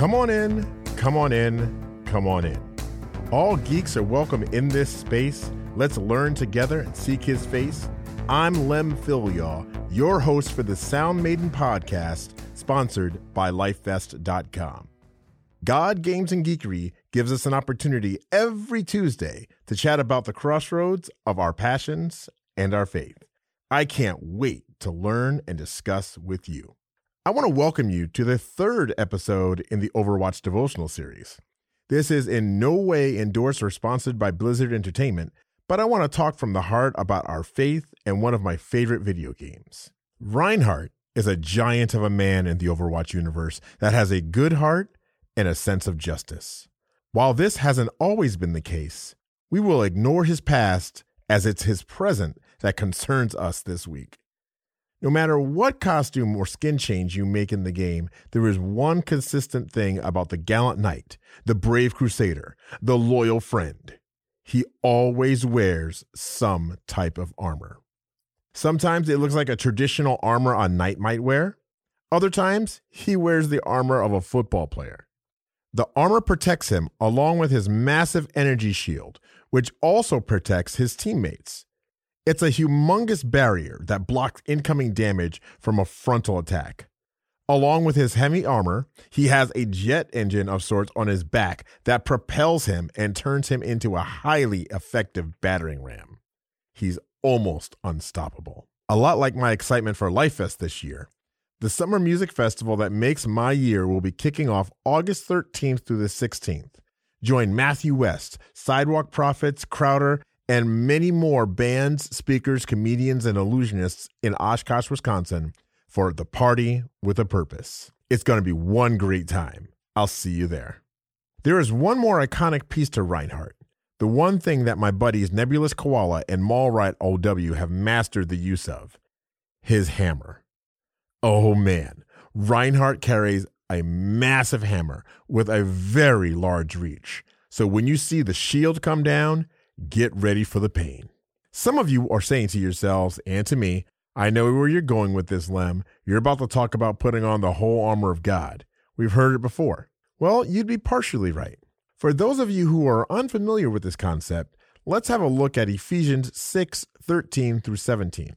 Come on in, come on in, come on in. All geeks are welcome in this space. Let's learn together and seek his face. I'm Lem Philyaw, your host for the Sound Maiden podcast, sponsored by LifeFest.com. God, Games, and Geekery gives us an opportunity every Tuesday to chat about the crossroads of our passions and our faith. I can't wait to learn and discuss with you. I want to welcome you to the third episode in the Overwatch devotional series. This is in no way endorsed or sponsored by Blizzard Entertainment, but I want to talk from the heart about our faith and one of my favorite video games. Reinhardt is a giant of a man in the Overwatch universe that has a good heart and a sense of justice. While this hasn't always been the case, we will ignore his past as it's his present that concerns us this week. No matter what costume or skin change you make in the game, there is one consistent thing about the gallant knight, the brave crusader, the loyal friend. He always wears some type of armor. Sometimes it looks like a traditional armor a knight might wear. Other times, he wears the armor of a football player. The armor protects him along with his massive energy shield, which also protects his teammates. It's a humongous barrier that blocks incoming damage from a frontal attack. Along with his heavy armor, he has a jet engine of sorts on his back that propels him and turns him into a highly effective battering ram. He's almost unstoppable. A lot like my excitement for LifeFest this year. The summer music festival that makes my year will be kicking off August 13th through the 16th. Join Matthew West, Sidewalk Prophets, Crowder, and many more bands, speakers, comedians, and illusionists in Oshkosh, Wisconsin for the party with a purpose. It's going to be one great time. I'll see you there. There is one more iconic piece to Reinhardt. The one thing that my buddies Nebulous Koala and Mallrite OW have mastered the use of his hammer. Oh man, Reinhardt carries a massive hammer with a very large reach. So when you see the shield come down, get ready for the pain. Some of you are saying to yourselves and to me, I know where you're going with this, Lem. You're about to talk about putting on the whole armor of God. We've heard it before. Well, you'd be partially right. For those of you who are unfamiliar with this concept, let's have a look at Ephesians 6 13 through 17.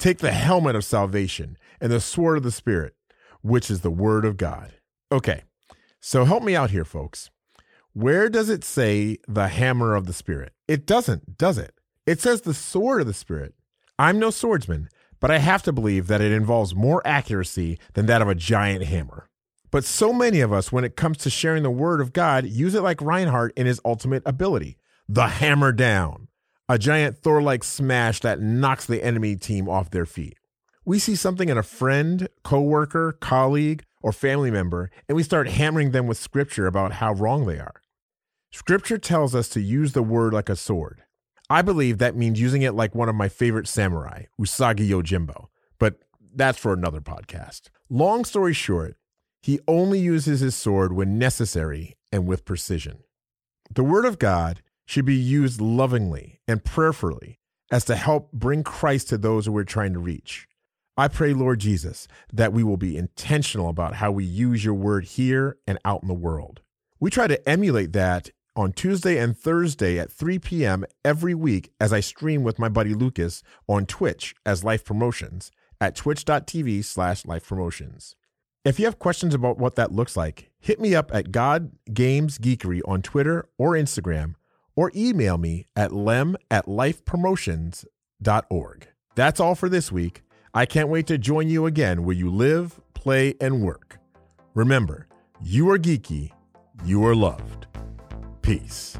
Take the helmet of salvation and the sword of the Spirit, which is the word of God. Okay, so help me out here, folks. Where does it say the hammer of the Spirit? It doesn't, does it? It says the sword of the Spirit. I'm no swordsman, but I have to believe that it involves more accuracy than that of a giant hammer. But so many of us, when it comes to sharing the word of God, use it like Reinhardt in his ultimate ability the hammer down, a giant Thor like smash that knocks the enemy team off their feet. We see something in a friend, coworker, colleague, or family member, and we start hammering them with scripture about how wrong they are. Scripture tells us to use the word like a sword. I believe that means using it like one of my favorite samurai, Usagi Yojimbo, but that's for another podcast. Long story short, he only uses his sword when necessary and with precision. The word of God should be used lovingly and prayerfully as to help bring Christ to those who we're trying to reach. I pray, Lord Jesus, that we will be intentional about how we use your word here and out in the world. We try to emulate that on Tuesday and Thursday at 3 p.m. every week as I stream with my buddy Lucas on Twitch as Life Promotions at twitch.tv slash life promotions. If you have questions about what that looks like, hit me up at God Games Geekery on Twitter or Instagram, or email me at lem at lifepromotions.org. That's all for this week. I can't wait to join you again where you live, play, and work. Remember, you are geeky, you are loved. Peace.